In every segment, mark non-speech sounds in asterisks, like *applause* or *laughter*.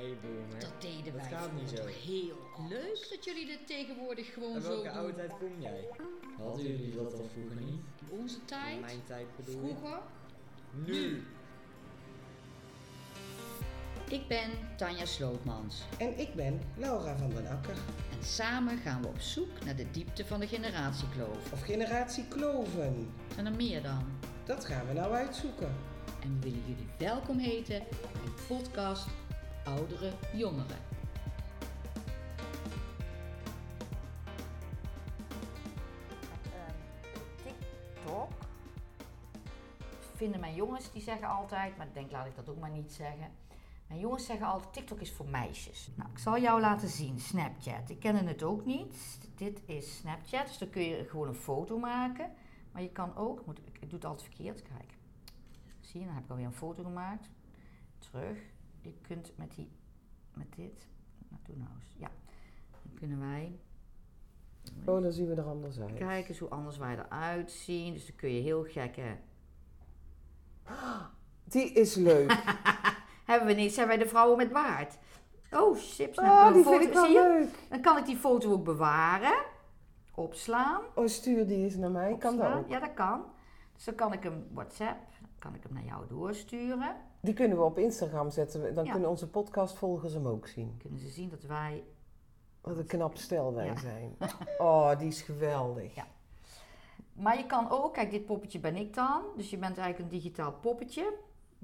Nee, boomer. Dat deden Dat wij gaat niet zo. toch heel leuk dat jullie dit tegenwoordig gewoon En zo welke doen. oude tijd kom jij? Hadden jullie dat al vroeger niet? Onze In tijd, mijn tijd bedoel ik. vroeger. Nu! Ik ben Tanja Slootmans En ik ben Laura van den Akker. en samen gaan we op zoek naar de diepte van de generatiekloof. Of generatie Kloven. Zijn er meer dan? Dat gaan we nou uitzoeken. En we willen jullie welkom heten in podcast Oudere Jongeren. TikTok vinden mijn jongens, die zeggen altijd, maar ik denk laat ik dat ook maar niet zeggen. Mijn jongens zeggen altijd, TikTok is voor meisjes. Nou, ik zal jou laten zien, Snapchat. Ik kende het ook niet. Dit is Snapchat, dus dan kun je gewoon een foto maken. Maar je kan ook, moet, ik doe het altijd verkeerd, kijk. Zie je, dan heb ik alweer een foto gemaakt. Terug. Je kunt met die, met dit, nou doe nou eens, ja. Dan kunnen wij Oh, dan zien we er anders uit. Kijk eens hoe anders wij eruit zien. Dus dan kun je heel gekke... Die is leuk. *laughs* Hebben we niet, zijn wij de vrouwen met baard? Oh, chips. Oh, die vind ik wel leuk. Dan kan ik die foto ook bewaren. Opslaan. Oh, stuur die eens naar mij. Kan dat ook? Ja, dat kan. Dus dan kan ik hem WhatsApp, dan kan ik hem naar jou doorsturen. Die kunnen we op Instagram zetten. Dan Ja. kunnen onze podcastvolgers hem ook zien. Kunnen ze zien dat wij... Wat een knap stel wij Ja. zijn. *laughs* Oh, die is geweldig. Ja. Maar je kan ook, kijk, dit poppetje ben ik dan. Dus je bent eigenlijk een digitaal poppetje.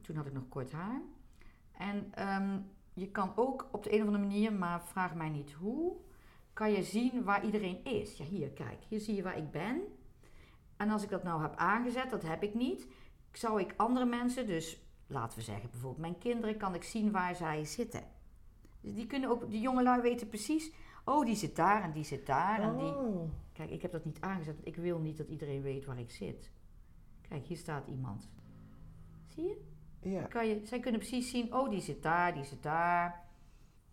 Toen had ik nog kort haar. En ehm, je kan ook op de een of andere manier, maar vraag mij niet hoe, kan je zien waar iedereen is. Ja, hier, kijk, hier zie je waar ik ben. En als ik dat nou heb aangezet, dat heb ik niet, zou ik andere mensen, dus laten we zeggen bijvoorbeeld mijn kinderen, kan ik zien waar zij zitten. Dus die kunnen ook, die jongelui weten precies, oh die zit daar en die zit daar en die... Oh. Kijk, ik heb dat niet aangezet. want Ik wil niet dat iedereen weet waar ik zit. Kijk, hier staat iemand. Zie je? Ja, Kan je zij kunnen precies zien, oh, die zit daar, die zit daar.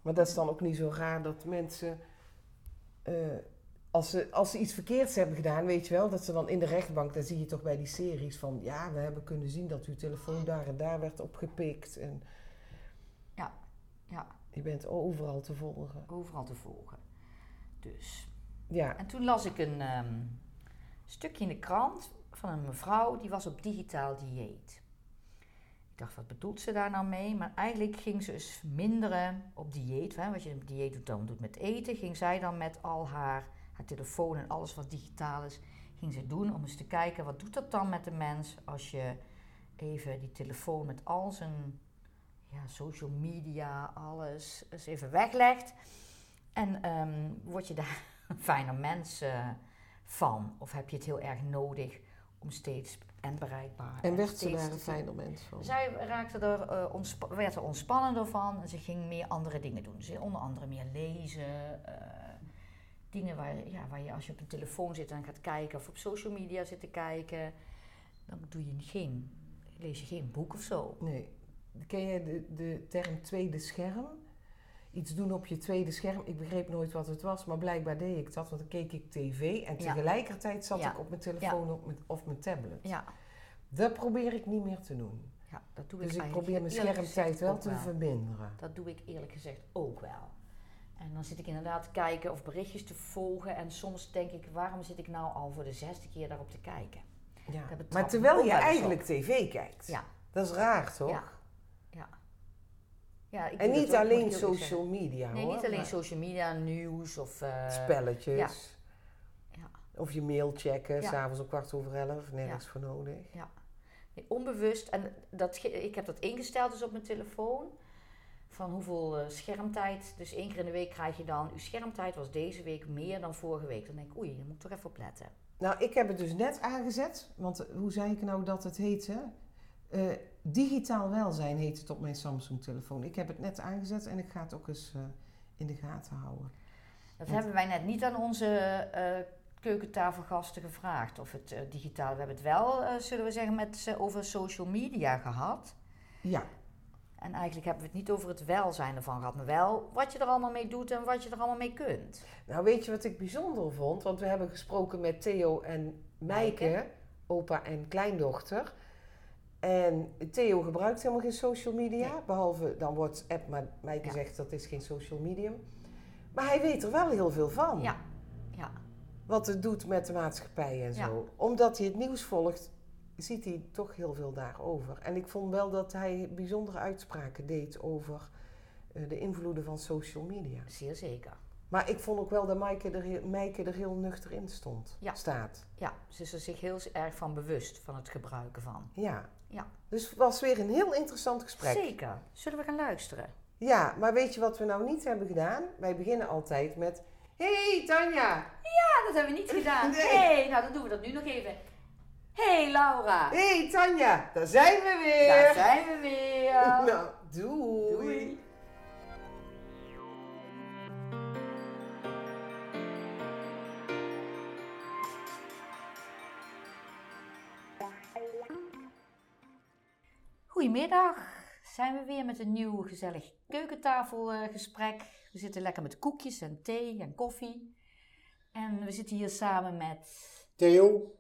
maar dat is dan ook niet zo raar dat mensen... eh, als, ze, als ze iets verkeerds hebben gedaan, weet je wel, dat ze dan in de rechtbank, dan zie je toch bij die series van, ja, we hebben kunnen zien dat uw telefoon daar en daar werd opgepikt. En Ja, je bent overal te volgen. overal te volgen. Dus. Ja, En toen las ik een ehm, stukje in de krant van een mevrouw die was op digitaal dieet. Ik dacht, wat bedoelt ze daar nou mee? Maar eigenlijk ging ze dus minderen op dieet. Hè? Wat je op dieet doet, dan doet met eten. Ging zij dan met al haar, haar telefoon en alles wat digitaal is, ging ze doen om eens te kijken wat doet dat dan met de mens als je even die telefoon met al zijn ja, social media, alles eens even weglegt. En ehm, word je daar *laughs* een fijner mens eh, van? Of heb je het heel erg nodig om steeds en bereikbaar en werd ze daar een fijner mens van? zij raakte er, ontspa- werd er ontspannender van en ze ging meer andere dingen doen. Ze onder andere meer lezen. eh, dingen waar, ja, waar je als je op een telefoon zit en gaat kijken of op social media zit te kijken, dan doe je geen, lees je geen boek of zo. Nee. Ken je de, de term tweede scherm? Iets doen op je tweede scherm. Ik begreep nooit wat het was, maar blijkbaar deed ik dat, want dan keek ik tv en tegelijkertijd zat Ja. ik op mijn telefoon op mijn, of mijn tablet. Ja, Dat probeer ik niet meer te doen. ja dat doe Dus ik probeer mijn schermtijd wel te verminderen. Dat doe ik eerlijk gezegd ook wel. En dan zit ik inderdaad te kijken of berichtjes te volgen. En soms denk ik, waarom zit ik nou al voor de zesde keer daarop te kijken? Ja. Maar terwijl je eigenlijk op. tv kijkt. Ja. Dat is raar, toch? Ja. Ja. ja ik En niet ook, alleen social media. Nee, hoor. niet alleen social media, nieuws of... eh, Spelletjes. ja. Ja. Of je mail checken, Ja. s'avonds om kwart over elf. Nergens voor nodig. nee, onbewust. En dat, ik heb dat ingesteld dus op mijn telefoon. Van hoeveel eh, schermtijd. Dus één keer in de week krijg je dan... Uw schermtijd was deze week meer dan vorige week. Dan denk ik, oei, daar moet ik toch even op letten. Nou, ik heb het dus net aangezet. Want eh, hoe zei ik nou dat het heette? Eh, digitaal welzijn heet het op mijn Samsung-telefoon. Ik heb het net aangezet en ik ga het ook eens in de gaten houden. Dat Want- hebben wij net niet aan onze keukentafelgasten gevraagd. Of het digitaal. We hebben het wel, zullen we zeggen, met ze over social media gehad. Ja, En eigenlijk hebben we het niet over het welzijn ervan gehad, maar wel wat je er allemaal mee doet en wat je er allemaal mee kunt. nou weet je wat ik bijzonder vond? Want we hebben gesproken met Theo en Mijke, Mijke. opa en kleindochter. En Theo gebruikt helemaal geen social media, behalve dan WhatsApp, maar Mijke zegt dat is geen social medium. Maar hij weet er wel heel veel van. Ja, ja. Wat het doet met de maatschappij en Ja. zo. Omdat hij het nieuws volgt, ziet hij toch heel veel daarover. En ik vond wel dat hij bijzondere uitspraken deed over eh, de invloeden van social media. Zeer zeker. Maar ik vond ook wel dat Maaike er, heel- Maaike er heel nuchter in stond, Ja. staat. Ja, ze is er zich heel erg van bewust van het gebruiken van. Ja. Ja. Dus het was weer een heel interessant gesprek. Zeker. Zullen we gaan luisteren? Ja, maar weet je wat we nou niet hebben gedaan? Wij beginnen altijd met... Hey Tanja! Ja, dat hebben we niet gedaan. *laughs* Nee. hey, nou dan doen we dat nu nog even. Hey, Laura. Hey Tanja! Daar zijn we weer! Daar zijn we weer. *laughs* Nou, doei! Doei. Goedemiddag. Zijn we weer met een nieuw gezellig keukentafelgesprek. we zitten lekker met koekjes en thee en koffie. En we zitten hier samen met Theo.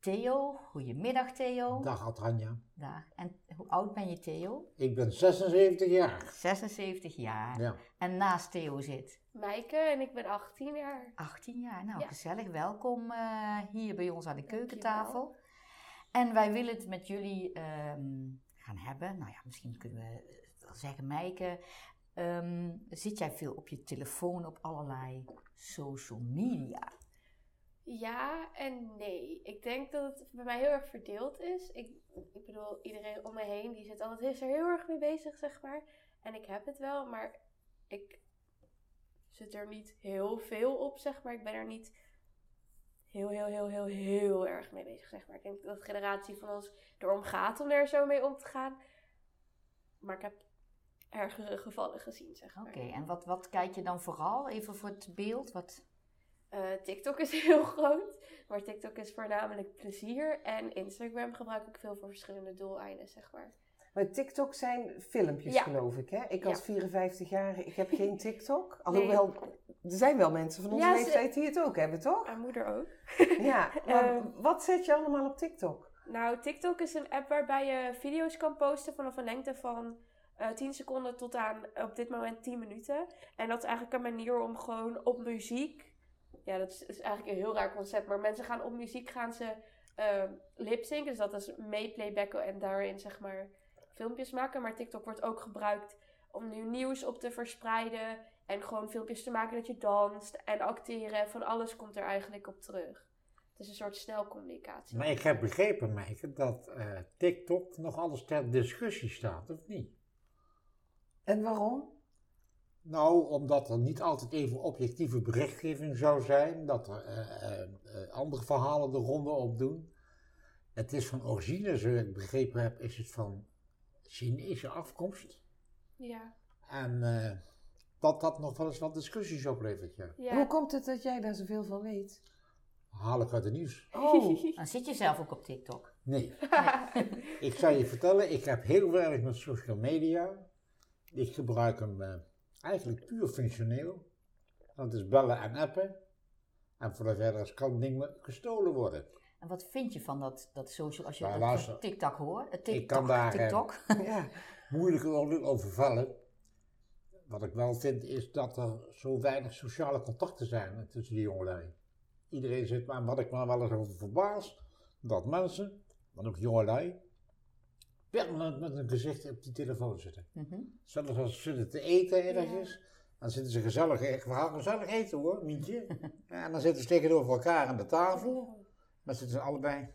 Theo. Goedemiddag Theo. Dag Adranja. Dag. En hoe oud ben je Theo? Ik ben 76 jaar. 76 jaar. Ja. En naast Theo zit Maaike en ik ben 18 jaar. 18 jaar. Nou, Ja. gezellig. Welkom eh, hier bij ons aan de keukentafel. En wij willen het met jullie ehm, gaan hebben. Nou ja, misschien kunnen we wel zeggen, Maaike. ehm, zit jij veel op je telefoon op allerlei social media? Ja en nee. Ik denk dat het bij mij heel erg verdeeld is. Ik, ik bedoel, iedereen om me heen die zit altijd is er heel erg mee bezig, zeg maar. En ik heb het wel, maar ik zit er niet heel veel op, zeg maar. Ik ben er niet heel, heel, heel, heel, heel erg mee bezig, zeg maar. Ik denk dat de generatie van ons erom gaat om er zo mee om te gaan. Maar ik heb ergere gevallen gezien, zeg maar. Oké, en wat, wat kijk je dan vooral? Even voor het beeld. Wat... Eh, TikTok is *laughs* heel groot, maar TikTok is voornamelijk plezier. En Instagram gebruik ik veel voor verschillende doeleinden, zeg maar. Maar TikTok zijn filmpjes, Ja. geloof ik, hè? Ik als Ja. 54 jaar, ik heb geen *laughs* TikTok. Alhoewel, er zijn wel mensen van onze Ja, leeftijd die het ook hebben, toch? Mijn moeder ook. *laughs* Ja, maar Eh. wat zet je allemaal op TikTok? Nou, TikTok is een app waarbij je video's kan posten vanaf een lengte van eh 10 seconden tot aan op dit moment 10 minuten. En dat is eigenlijk een manier om gewoon op muziek. Ja, dat is, is eigenlijk een heel raar concept. Maar mensen gaan op muziek gaan ze eh lipsync. Dus dat is meeplaybacken en daarin zeg maar filmpjes maken. Maar TikTok wordt ook gebruikt om nu nieuws op te verspreiden. En gewoon filmpjes te maken dat je danst en acteren. Van alles komt er eigenlijk op terug. Het is een soort snelcommunicatie. Maar ik heb begrepen, Maaike, dat eh, TikTok nog alles ter discussie staat, of niet? En waarom? Nou, omdat er niet altijd even objectieve berichtgeving zou zijn, dat er eh, eh, eh, andere verhalen de ronde op doen. Het is van origine, zo ik begrepen heb, is het van Chinese afkomst. Ja. En eh, dat dat nog wel eens wat discussies oplevert, ja. ja. Hoe komt het dat jij daar zoveel van weet? Haal ik uit het nieuws. Oh, *laughs* Dan zit je zelf ook op TikTok. *laughs* Nee. Ik zal je vertellen, ik heb heel weinig met social media. Ik gebruik hem eh, eigenlijk puur functioneel. Dat is bellen en appen. En voor de verder kan het ding me gestolen worden. En wat vind je van dat, dat social, als je Nou, dat, luister. dat TikTok hoort? Eh, Ik TikTok, kan daar, eh, TikTok. *laughs* ja. Moeilijk over over vallen. Wat ik wel vind is dat er zo weinig sociale contacten zijn tussen die jongelui. Iedereen zit maar, wat ik me wel eens over verbaas, dat mensen, maar ook jongelui, permanent met een gezicht op die telefoon zitten. Mhm. Zelfs als ze zitten te eten ergens, dan zitten ze gezellig, echt, we gaan gezellig eten hoor, Mientje. *laughs* Ja, en dan zitten ze tegenover elkaar aan de tafel, maar zitten ze allebei.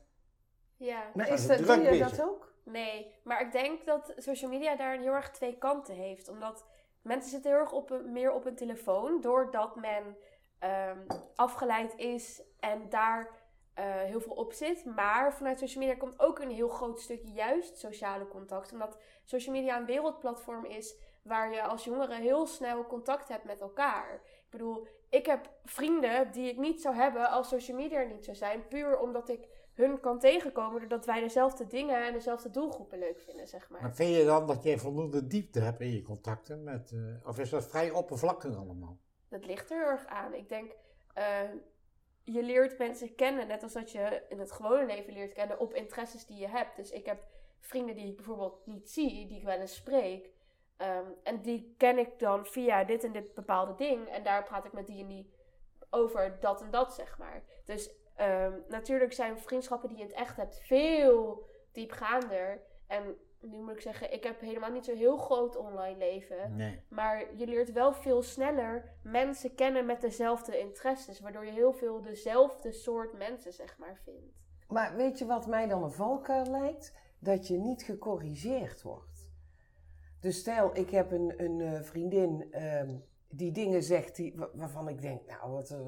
Ja. Maar is dat, druk doe je bezig? dat ook? Nee, maar ik denk dat social media daar heel erg twee kanten heeft. Omdat mensen zitten heel erg op een, meer op een telefoon. Doordat men ehm, afgeleid is en daar eh, heel veel op zit. Maar vanuit social media komt ook een heel groot stukje juist sociale contact. Omdat social media een wereldplatform is waar je als jongere heel snel contact hebt met elkaar. Ik bedoel, ik heb vrienden die ik niet zou hebben als social media er niet zou zijn. Puur omdat ik hun kan tegenkomen doordat wij dezelfde dingen en dezelfde doelgroepen leuk vinden, zeg maar. Maar vind je dan dat je voldoende diepte hebt in je contacten met, eh, of is dat vrij oppervlakkig allemaal? Dat ligt er heel erg aan. Ik denk, eh, je leert mensen kennen, net als dat je in het gewone leven leert kennen, op interesses die je hebt. Dus ik heb vrienden die ik bijvoorbeeld niet zie, die ik wel eens spreek. Ehm, en die ken ik dan via dit en dit bepaalde ding. En daar praat ik met die en die over dat en dat, zeg maar. Dus ehm, natuurlijk zijn vriendschappen die je in het echt hebt veel diepgaander. En nu moet ik zeggen, ik heb helemaal niet zo'n heel groot online leven. Nee. Maar je leert wel veel sneller mensen kennen met dezelfde interesses. Waardoor je heel veel dezelfde soort mensen, zeg maar, vindt. Maar weet je wat mij dan een valkuil lijkt? Dat je niet gecorrigeerd wordt. Dus stel, ik heb een, een eh, vriendin ehm, die dingen zegt die, wa- waarvan ik denk, nou, wat, eh,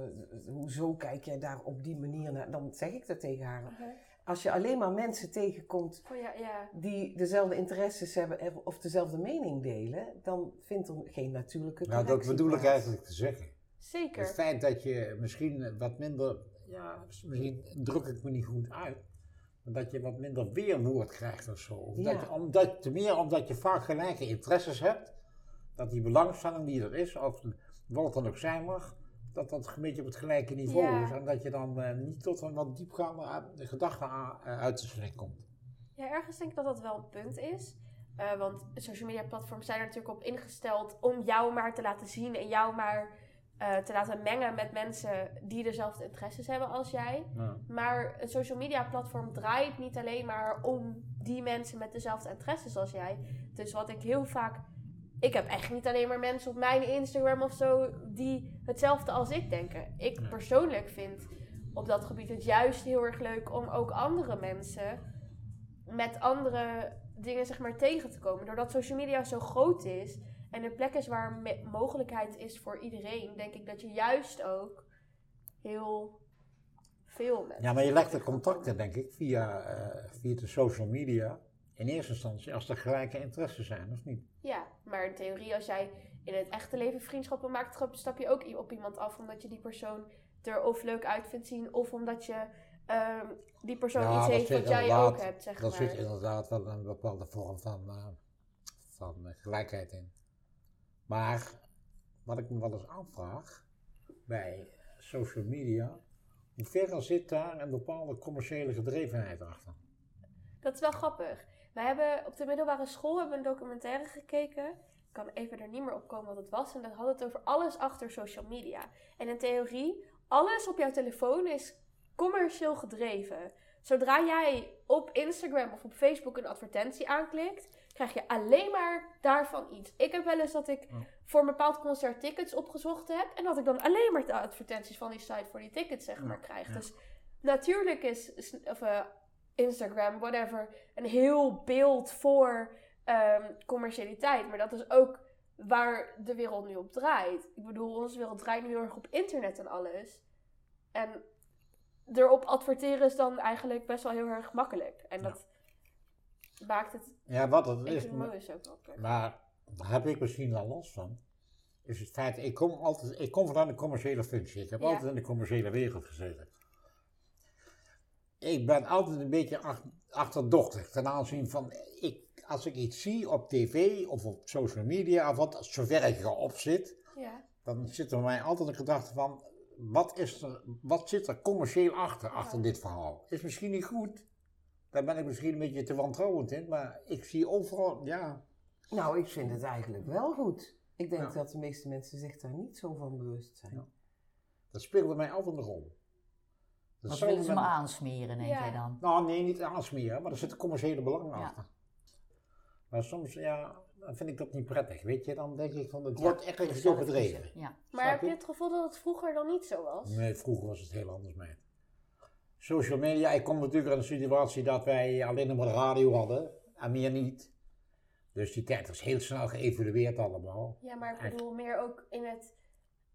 hoezo kijk jij daar op die manier naar? Dan zeg ik dat tegen haar. Als je alleen maar mensen tegenkomt Oh ja, ja. die dezelfde interesses hebben en- of dezelfde mening delen, dan vindt er geen natuurlijke Nou, dat connectie bedoel ik eigenlijk te zeggen. Zeker. Het feit dat je misschien wat minder, ja, misschien druk ik me niet goed uit, maar dat je wat minder weerwoord krijgt of zo. Of Ja. dat je, omdat, te meer omdat je vaak gelijke interesses hebt, dat die belangstelling die er is, of wat dan ook zijn mag, dat dat een beetje op het gelijke niveau Ja. is. En dat je dan eh, niet tot een wat diepgaande uh, gedachten aan- eh, uitwisseling komt. Ja, ergens denk ik dat dat wel een punt is. Eh, want social media platforms zijn er natuurlijk op ingesteld om jou maar te laten zien en jou maar eh, te laten mengen met mensen die dezelfde interesses hebben als jij. Maar een social media platform draait niet alleen maar om die mensen met dezelfde interesses als jij. Dus wat ik heel vaak. Ik heb echt niet alleen maar mensen op mijn Instagram of zo die hetzelfde als ik denken. Ik Nee. persoonlijk vind op dat gebied het juist heel erg leuk om ook andere mensen met andere dingen zeg maar tegen te komen. Doordat social media zo groot is en een plek is waar mogelijkheid is voor iedereen, denk ik dat je juist ook heel veel mensen. Ja, maar je legt de contacten, denk ik, via, eh, via de social media. In eerste instantie als er gelijke interesses zijn, of niet? Ja, maar in theorie, als jij in het echte leven vriendschappen maakt, stap- je ook op iemand af omdat je die persoon er of leuk uit vindt zien, of omdat je ehm, die persoon Ja, iets dat heeft wat jij ook hebt, zeg maar. zit inderdaad wel een bepaalde vorm van, eh, van eh, gelijkheid in. Maar wat ik me wel eens afvraag bij social media, hoe ver zit daar een bepaalde commerciële gedrevenheid achter? Dat is wel grappig. Wij hebben op de middelbare school hebben een documentaire gekeken. Ik kan even er niet meer op komen wat het was. En dat had het over alles achter social media. En in theorie, alles op jouw telefoon is commercieel gedreven. Zodra jij op Instagram of op Facebook een advertentie aanklikt, krijg je alleen maar daarvan iets. Ik heb wel eens dat ik voor een bepaald concert tickets opgezocht heb. En dat ik dan alleen maar de advertenties van die site voor die tickets zeg maar krijg. ja. Dus natuurlijk is is- of, eh, Instagram, whatever, een heel beeld voor ehm, commercialiteit. Maar dat is ook waar de wereld nu op draait. Ik bedoel, onze wereld draait nu heel erg op internet en alles. En erop adverteren is dan eigenlijk best wel heel erg makkelijk. En Ja. dat maakt het Ja, wat het is, ook makkelijk. maar daar heb ik misschien wel los van, is het feit, ik kom altijd, ik kom vanuit een commerciële functie. Ik heb Ja. altijd in de commerciële wereld gezeten. Ik ben altijd een beetje ach- achterdochtig ten aanzien van, ik, als ik iets zie op tv of op social media, of wat, zover ik erop zit, Ja. dan zit er bij mij altijd een gedachte van, wat, is er, wat zit er commercieel achter, achter Ja. dit verhaal? Is misschien niet goed, daar ben ik misschien een beetje te wantrouwend in, maar ik zie overal, ja, Nou, ik vind het eigenlijk wel goed. Ik denk Ja. dat de meeste mensen zich daar niet zo van bewust zijn. Ja. dat speelde mij altijd een rol. Dat Wat willen ze me aansmeren, denk Ja. jij dan? Nou, nee, niet aansmeren, maar er zit een commerciële belang Ja. achter. Maar soms, ja, dan vind ik dat niet prettig, weet je. Dan denk ik van, het Ja, wordt echt ik even snap zo het bedreven. niet. Ja. Maar heb je het gevoel dat het vroeger dan niet zo was? Nee, vroeger was het heel anders, meid. Social media, ik kom natuurlijk uit een situatie dat wij alleen nog maar de radio hadden, en meer niet. Dus die tijd is heel snel geëvolueerd allemaal. Ja, maar ik bedoel meer ook in het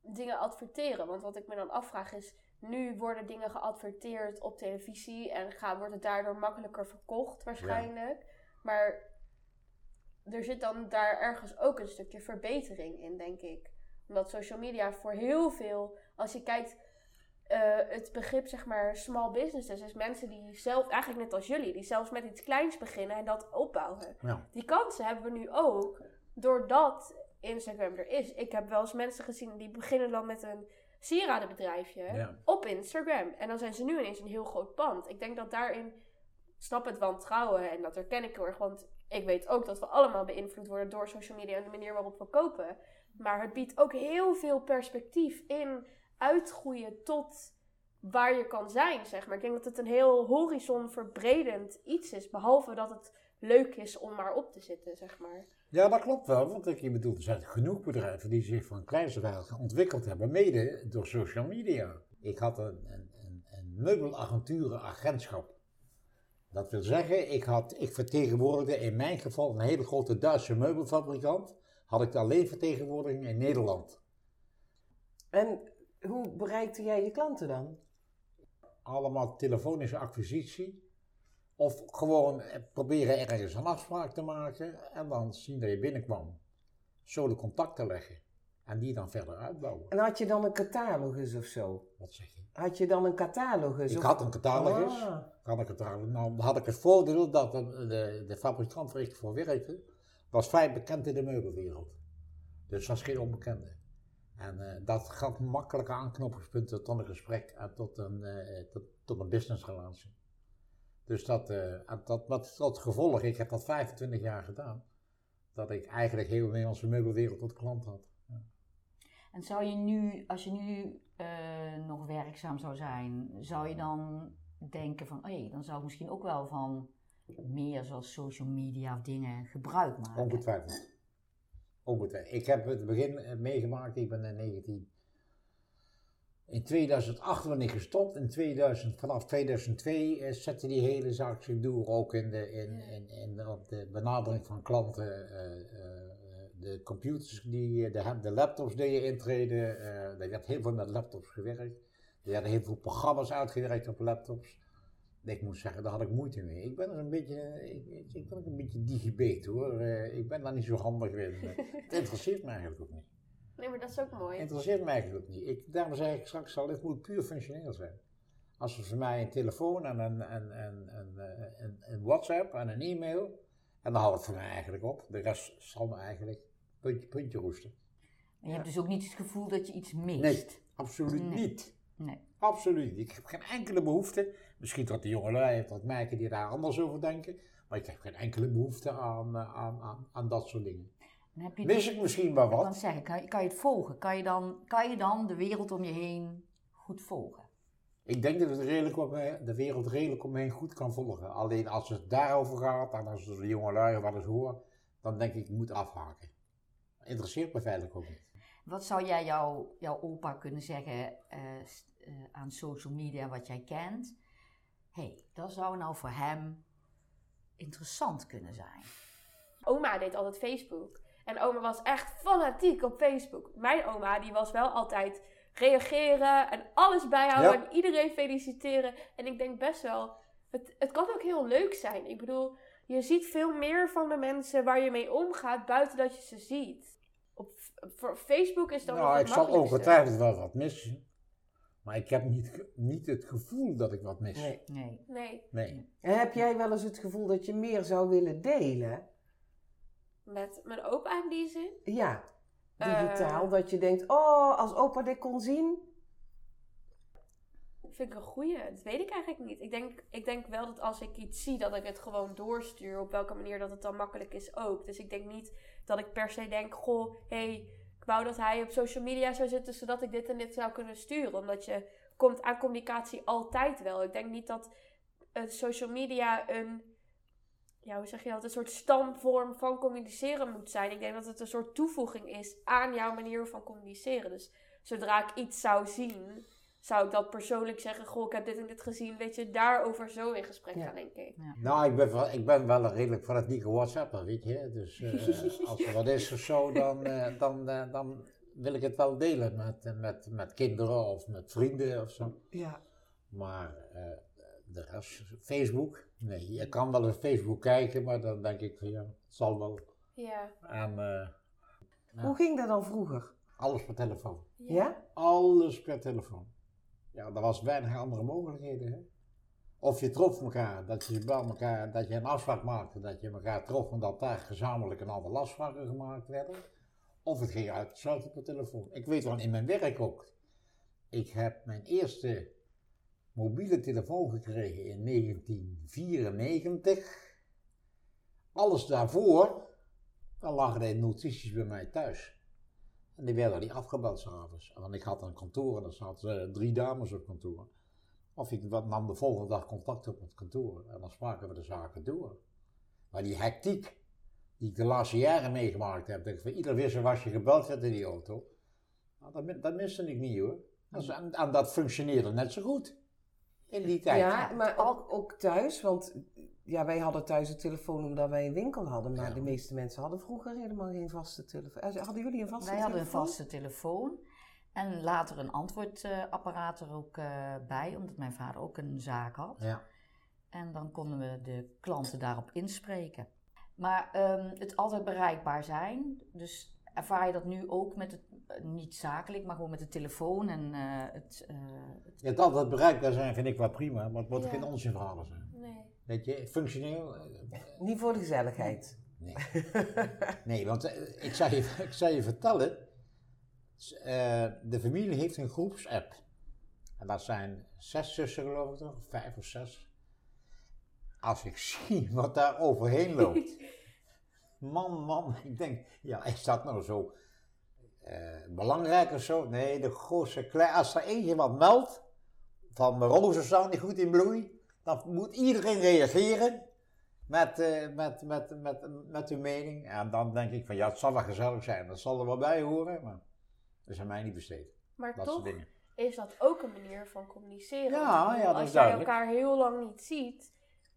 dingen adverteren. Want wat ik me dan afvraag is, nu worden dingen geadverteerd op televisie en gaan, wordt het daardoor makkelijker verkocht waarschijnlijk. Maar er zit dan daar ergens ook een stukje verbetering in, denk ik. Omdat social media voor heel veel, als je kijkt, eh, het begrip zeg maar small businesses is mensen die zelf, eigenlijk net als jullie, die zelfs met iets kleins beginnen en dat opbouwen. Ja. Die kansen hebben we nu ook, doordat Instagram er is. Ik heb wel eens mensen gezien die beginnen dan met een sieradenbedrijfje Ja. op Instagram. En dan zijn ze nu ineens een heel groot pand. Ik denk dat daarin snap het wantrouwen en dat herken ik heel erg. Want ik weet ook dat we allemaal beïnvloed worden door social media en de manier waarop we kopen. Maar het biedt ook heel veel perspectief in uitgroeien tot waar je kan zijn, zeg maar. Ik denk dat het een heel horizonverbredend iets is. Behalve dat het leuk is om maar op te zitten, zeg maar. Ja, dat klopt wel. Want ik bedoel, er zijn genoeg bedrijven die zich van kleins af aan ontwikkeld hebben, mede door social media. Ik had een, een, een, een meubelagenturenagentschap. Dat wil zeggen, ik, had, ik vertegenwoordigde in mijn geval een hele grote Duitse meubelfabrikant. Had ik alleen vertegenwoordiging in Nederland. En hoe bereikte jij je klanten dan? Allemaal telefonische acquisitie. Of gewoon eh, proberen ergens een afspraak te maken en dan zien dat je binnenkwam. Zo de contacten leggen. En die dan verder uitbouwen. En had je dan een catalogus of zo? Wat zeg je? Had je dan een catalogus? Ik of- had een catalogus. Ah. Had ik het trouwens. Nou, had ik het voordeel dat de, de, de fabrikant waar ik voor werkte, was vrij bekend in de meubelwereld. Dus was geen onbekende. En eh, dat gaf makkelijke aanknopingspunten tot een gesprek en tot een, eh, tot, tot een businessrelatie. Dus dat, en dat wat tot gevolg, ik heb dat 25 jaar gedaan, dat ik eigenlijk heel de Nederlandse meubelwereld tot klant had. En zou je nu, als je nu eh, nog werkzaam zou zijn, zou je dan denken van, hé, dan zou ik misschien ook wel van meer zoals social media of dingen gebruik maken? Ongetwijfeld. Ongetwijfeld. Ik heb het begin eh, meegemaakt, ik ben in 19... In 2008 ben ik gestopt, in 2000, vanaf 2002 eh, zette die hele zaak zich door, ook in de, in, in, in de, op de benadering van klanten. eh, eh, de computers, die, de, de laptops die je intreden, eh er werd heel veel met laptops gewerkt. Er werden heel veel programma's uitgewerkt op laptops. Ik moet zeggen, daar had ik moeite mee. Ik ben er een beetje, ik, ik- ben ook een beetje digibet hoor. Ik ben daar niet zo handig in. *laughs* Het interesseert me eigenlijk ook niet. Nee, maar dat is ook mooi. Interesseert me eigenlijk ook niet. Ik, daarom zeg ik straks al, het moet puur functioneel zijn. Als er voor mij een telefoon en een, en, en, en, eh, een, een WhatsApp en een e-mail, en dan houdt het voor mij eigenlijk op. De rest zal me eigenlijk puntje, puntje roesten. En je hebt dus ook niet het gevoel dat je iets mist? Nee, absoluut Nee. niet. Nee. Absoluut niet. Ik heb geen enkele behoefte. Misschien dat de jongelui of dat merken die daar anders over denken. Maar ik heb geen enkele behoefte aan, eh, aan, aan, aan dat soort dingen. Dan heb je Mis ik misschien wel Ik kan wat? zeggen, kan, je- kan je het volgen? Kan je, dan, kan je dan de wereld om je heen goed volgen? Ik denk dat het redelijk om me- de wereld redelijk om me heen goed kan volgen. Alleen als het daarover gaat en als de jongelui wat eens horen, dan denk ik, ik moet afhaken. Interesseert me feitelijk ook niet. Wat zou jij jouw, jouw opa kunnen zeggen eh, eh, aan social media wat jij kent? Hé, hey, dat zou nou voor hem interessant kunnen zijn. Oma deed altijd Facebook. En oma was echt fanatiek op Facebook. Mijn oma, die was wel altijd reageren en alles bijhouden Ja. en iedereen feliciteren. En ik denk best wel, het, het kan ook heel leuk zijn. Ik bedoel, je ziet veel meer van de mensen waar je mee omgaat buiten dat je ze ziet. Op, voor Facebook is dat Nou, het ik zal ongetwijfeld wel wat missen. Maar ik heb niet, niet het gevoel dat ik wat mis. Nee. Nee. Nee, Nee. En heb jij wel eens het gevoel dat je meer zou willen delen? Met mijn opa in die zin. Ja, digitaal. Eh. dat je denkt, oh, als opa dit kon zien. Vind ik een goeie. Dat weet ik eigenlijk niet. Ik denk, ik denk wel dat als ik iets zie, dat ik het gewoon doorstuur. Op welke manier dat het dan makkelijk is ook. Dus ik denk niet dat ik per se denk, goh, hé, hey, ik wou dat hij op social media zou zitten, zodat ik dit en dit zou kunnen sturen. Omdat je komt aan communicatie altijd wel. Ik denk niet dat eh, social media een, ja, hoe zeg je dat, een soort stamvorm van communiceren moet zijn. Ik denk dat het een soort toevoeging is aan jouw manier van communiceren. Dus zodra ik iets zou zien, zou ik dat persoonlijk zeggen, goh, ik heb dit en dit gezien, weet je, daarover zo in gesprek Ja. gaan, denk ik. Nou, ik ben, wel, ik ben wel een redelijk fanatieke WhatsApper, weet je. Dus eh, *laughs* als er wat is of zo, dan, eh, dan, eh, dan wil ik het wel delen met, met, met kinderen of met vrienden of zo. Ja. Maar eh, de rest, Facebook, nee, je kan wel eens Facebook kijken, maar dan denk ik van ja, het zal wel. Ja. En eh, Ja. Hoe ging dat dan vroeger? alles per telefoon. Ja? Alles per telefoon. Ja, er was weinig andere mogelijkheden. Hè? Of je trof elkaar, dat je bij elkaar, dat je een afspraak maakte, dat je elkaar trof en dat daar gezamenlijk een aantal afspraken gemaakt werden. Of het ging uitsluitend per telefoon. Ik weet wel in mijn werk ook. Ik heb mijn eerste mobiele telefoon gekregen in 1994. Alles daarvoor, dan lagen er notities bij mij thuis. En die werden niet afgebeld s'avonds. Want ik had een kantoor en er zaten eh, drie dames op kantoor. Of ik nam de volgende dag contact op het kantoor en dan spraken we de zaken door. Maar die hectiek die ik de laatste jaren meegemaakt heb, dat voor ieder wissel was je gebeld werd in die auto, nou, dat, dat miste ik niet hoor. En dat functioneerde net zo goed in die tijd. Ja, maar ook, ook thuis, want ja, wij hadden thuis een telefoon omdat wij een winkel hadden, maar Ja. de meeste mensen hadden vroeger helemaal geen vaste telefoon. Eh, Hadden jullie een vaste Wij hadden een telefoon? vaste telefoon. En later een antwoordapparaat er ook eh, bij, omdat mijn vader ook een zaak had. Ja. En dan konden we de klanten daarop inspreken. Maar ehm, het altijd bereikbaar zijn. Dus ervaar je dat nu ook met het, eh, niet zakelijk, maar gewoon met de telefoon en eh, het, eh, het- Het altijd bereikbaar zijn vind ik wel prima, maar het moet Ja. geen onzinverhalen zijn. Nee. Weet je, functioneel. Niet voor de gezelligheid. Nee. *laughs* nee, want ik, zou je, *laughs* ik zou je vertellen. eh, de familie heeft een groepsapp. En dat zijn zes zussen, geloof ik toch? Vijf of zes. Als ik *laughs* zie wat daar overheen loopt. Man, man, *laughs* ik denk, ja, is dat nou zo eh, belangrijk of zo? Nee, de grootste klei. Als er eentje wat meldt, van mijn rozen staan niet goed in bloei, dan moet iedereen reageren met, eh, met, met, met, met uw mening. En dan denk ik van, ja, het zal wel gezellig zijn, dat zal er wel bij horen, maar dat is aan mij niet besteed. Maar Dat toch soort dingen. is dat ook een manier van communiceren. Ja, ja, dat Als is jij duidelijk. elkaar heel lang niet ziet,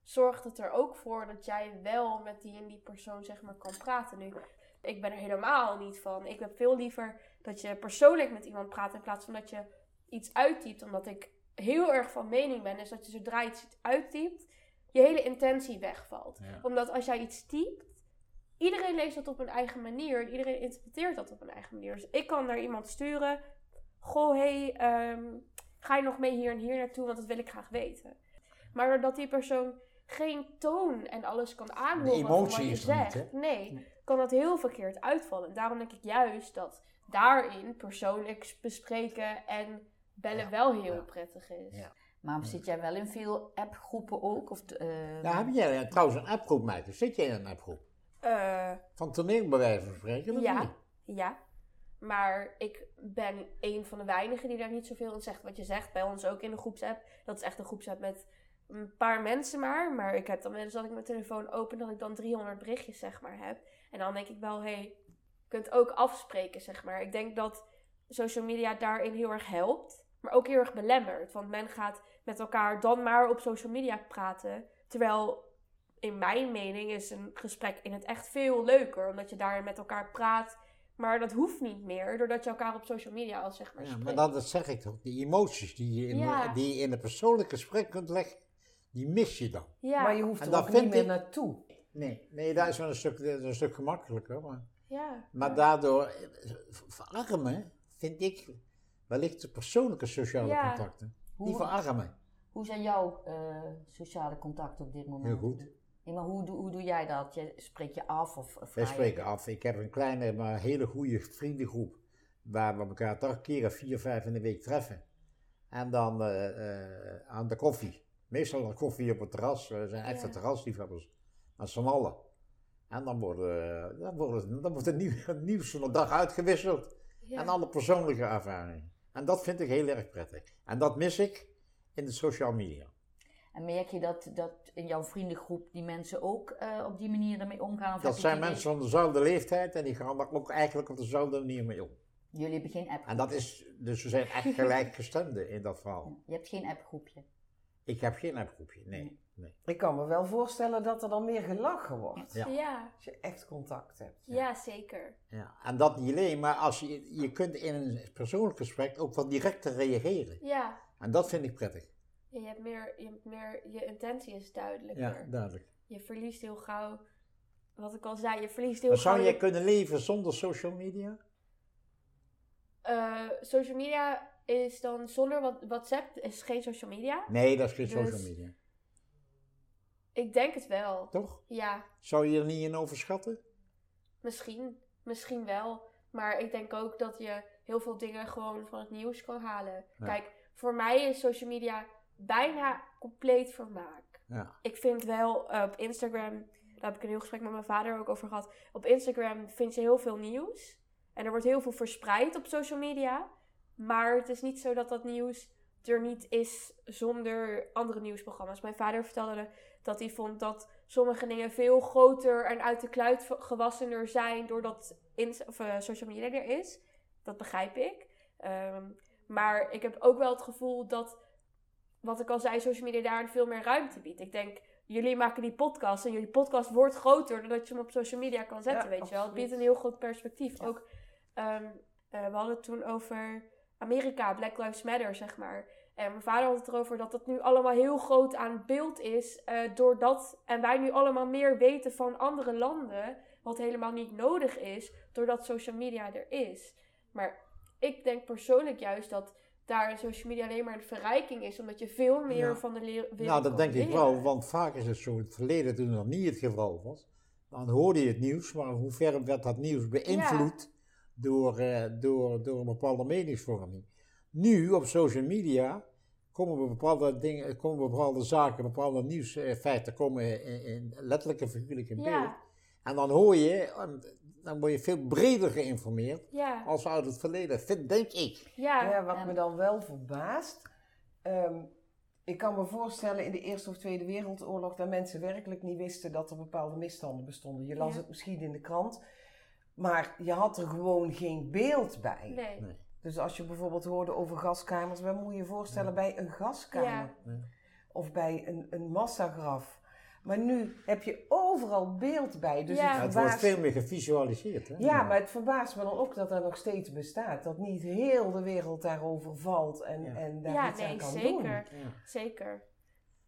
zorgt het er ook voor dat jij wel met die en die persoon zeg maar kan praten nu. Ik ben er helemaal niet van. Ik heb veel liever dat je persoonlijk met iemand praat in plaats van dat je iets uittypt. Omdat ik heel erg van mening ben, is dat je zodra je iets uittypt, je hele intentie wegvalt. Ja. Omdat als jij iets typt, iedereen leest dat op een eigen manier. En iedereen interpreteert dat op een eigen manier. Dus ik kan naar iemand sturen. Goh, hey, ehm, ga je nog mee hier en hier naartoe? Want dat wil ik graag weten. Maar doordat die persoon geen toon en alles kan aanhoren van wat emotie je is er niet, zegt. hè? nee, kan dat heel verkeerd uitvallen. En daarom denk ik juist dat daarin persoonlijk bespreken en bellen Ja, wel heel ja. prettig is. Ja. Maar zit jij wel in veel appgroepen ook? Of, eh, Nou, heb jij eh, trouwens een appgroep, meisje? Zit jij in een appgroep? Eh, Van toneel bij wijze van spreken? Ja. niet? Ja, maar ik ben een van de weinigen die daar niet zoveel in zegt. Wat je zegt bij ons ook in de groepsapp. Dat is echt een groepsapp met een paar mensen maar. Maar ik heb dan wel eens dat ik mijn telefoon open dat ik dan 300 berichtjes zeg maar heb. En dan denk ik wel, hé, hey, je kunt ook afspreken zeg maar. Ik denk dat social media daarin heel erg helpt. Maar ook heel erg belemmert. Want men gaat met elkaar dan maar op social media praten. Terwijl in mijn mening is een gesprek in het echt veel leuker. Omdat je daar met elkaar praat. Maar dat hoeft niet meer, doordat je elkaar op social media al zeg maar Ja, spreekt. maar dat, dat zeg ik toch. Die emoties die je in, Ja. die je in een persoonlijk gesprek kunt leggen, die mis je dan. ja, Maar je hoeft En er ook niet meer ik- naartoe. Nee, nee dat is wel een stuk, is een stuk gemakkelijker. Maar, ja. maar ja. daardoor, eh, verarmen vind ik wellicht de persoonlijke sociale Ja. contacten. Die hoe, verarmen. hoe zijn jouw eh, sociale contacten op dit moment? Heel goed. Ja, maar hoe, doe- hoe doe jij dat? Je, spreek je af of, of Wij je- spreken af. Ik heb een kleine, maar hele goede vriendengroep. Waar we elkaar toch een keer of vier, vijf in de week treffen. En dan eh, eh, aan de koffie. Meestal koffie op het terras. We zijn echte Ja. terrasliefhebbers. Met z'n allen. En dan, worden, dan, worden, dan wordt het, nieuw, *laughs* het nieuws van de dag uitgewisseld. Ja. En alle persoonlijke ervaringen. En dat vind ik heel erg prettig. En dat mis ik in de social media. En merk je dat, dat in jouw vriendengroep die mensen ook eh, op die manier ermee omgaan? Of Dat zijn mensen van dezelfde leeftijd en die gaan daar ook eigenlijk op dezelfde manier mee om. Jullie hebben geen appgroep. En dat is, dus we zijn echt gelijkgestemden in dat verhaal. Je hebt geen appgroepje. Ik heb geen appgroepje, nee. nee. Ik kan me wel voorstellen dat er dan meer gelachen wordt. Ja. Ja. Als je echt contact hebt. ja, zeker. Ja. En dat niet alleen, maar als je, je kunt in een persoonlijk gesprek ook wat directer reageren. Ja. En dat vind ik prettig. Ja, Je hebt meer, je hebt meer, je intentie is duidelijker. Ja, duidelijk. Je verliest heel gauw, wat ik al zei, je verliest heel Maar gauw. zou je- jij kunnen leven zonder social media? Eh, social media is dan zonder wat, WhatsApp is geen social media. Nee, dat is geen Dus- social media. Ik denk het wel. Toch? Ja, Zou je er niet in overschatten? misschien. Misschien wel. Maar ik denk ook dat je heel veel dingen gewoon van het nieuws kan halen. Ja. Kijk, voor mij is social media bijna compleet vermaak. Ja. Ik vind wel eh, op Instagram, daar heb ik een heel gesprek met mijn vader ook over gehad. Op Instagram vind je heel veel nieuws. En er wordt heel veel verspreid op social media. Maar het is niet zo dat dat nieuws er niet is zonder andere nieuwsprogramma's. Mijn vader vertelde dat hij vond dat sommige dingen veel groter en uit de kluit gewassener zijn doordat of, eh, social media er is. Dat begrijp ik. Ehm, maar ik heb ook wel het gevoel dat, wat ik al zei, social media daar veel meer ruimte biedt. Ik denk, jullie maken die podcast en jullie podcast wordt groter doordat je hem op social media kan zetten, Ja, weet je wel. Het biedt een heel groot perspectief. Ook, ehm, eh, we hadden het toen over Amerika, Black Lives Matter, zeg maar. En mijn vader had het erover dat dat nu allemaal heel groot aan beeld is. eh, doordat, en wij nu allemaal meer weten van andere landen. Wat helemaal niet nodig is. Doordat social media er is. Maar ik denk persoonlijk juist dat daar social media alleen maar een verrijking is. Omdat je veel meer Ja. van de wereld Nou, dat denk ik wel, want vaak is het zo in het verleden toen dat niet het geval was. Dan hoorde je het nieuws, maar in hoeverre werd dat nieuws beïnvloed door, eh, door, door een bepaalde meningsvorming. Nu op social media komen bepaalde dingen, komen bepaalde zaken, bepaalde nieuwsfeiten komen in, in letterlijk en figuurlijk in beeld. Ja, En dan hoor je, eh, dan word je veel breder geïnformeerd ja, als uit het verleden, vind, denk ik. ja. Ja, wat me dan wel verbaast. ehm, ik kan me voorstellen in de Eerste of Tweede Wereldoorlog dat mensen werkelijk niet wisten dat er bepaalde misstanden bestonden. Je las Ja. het misschien in de krant, maar je had er gewoon geen beeld bij. Nee. Nee. Dus als je bijvoorbeeld hoorde over gaskamers, wat moet je je voorstellen bij een gaskamer? Ja. Of bij een, een massagraf. Maar nu heb je overal beeld bij. Dus Ja. Ja, het het wordt veel meer gevisualiseerd. Hè? ja, maar het verbaast me dan ook dat dat nog steeds bestaat. Dat niet heel de wereld daarover valt en, Ja. en daar Ja, iets aan kan zeker. doen. Ja. Zeker.